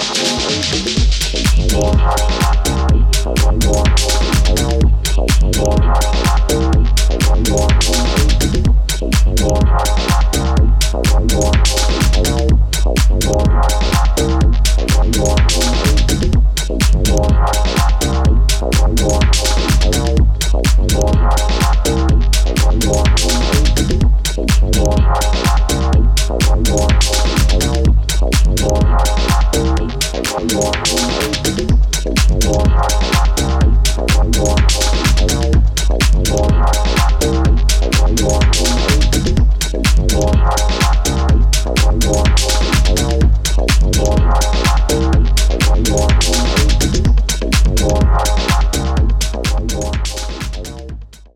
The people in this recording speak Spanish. Gracias.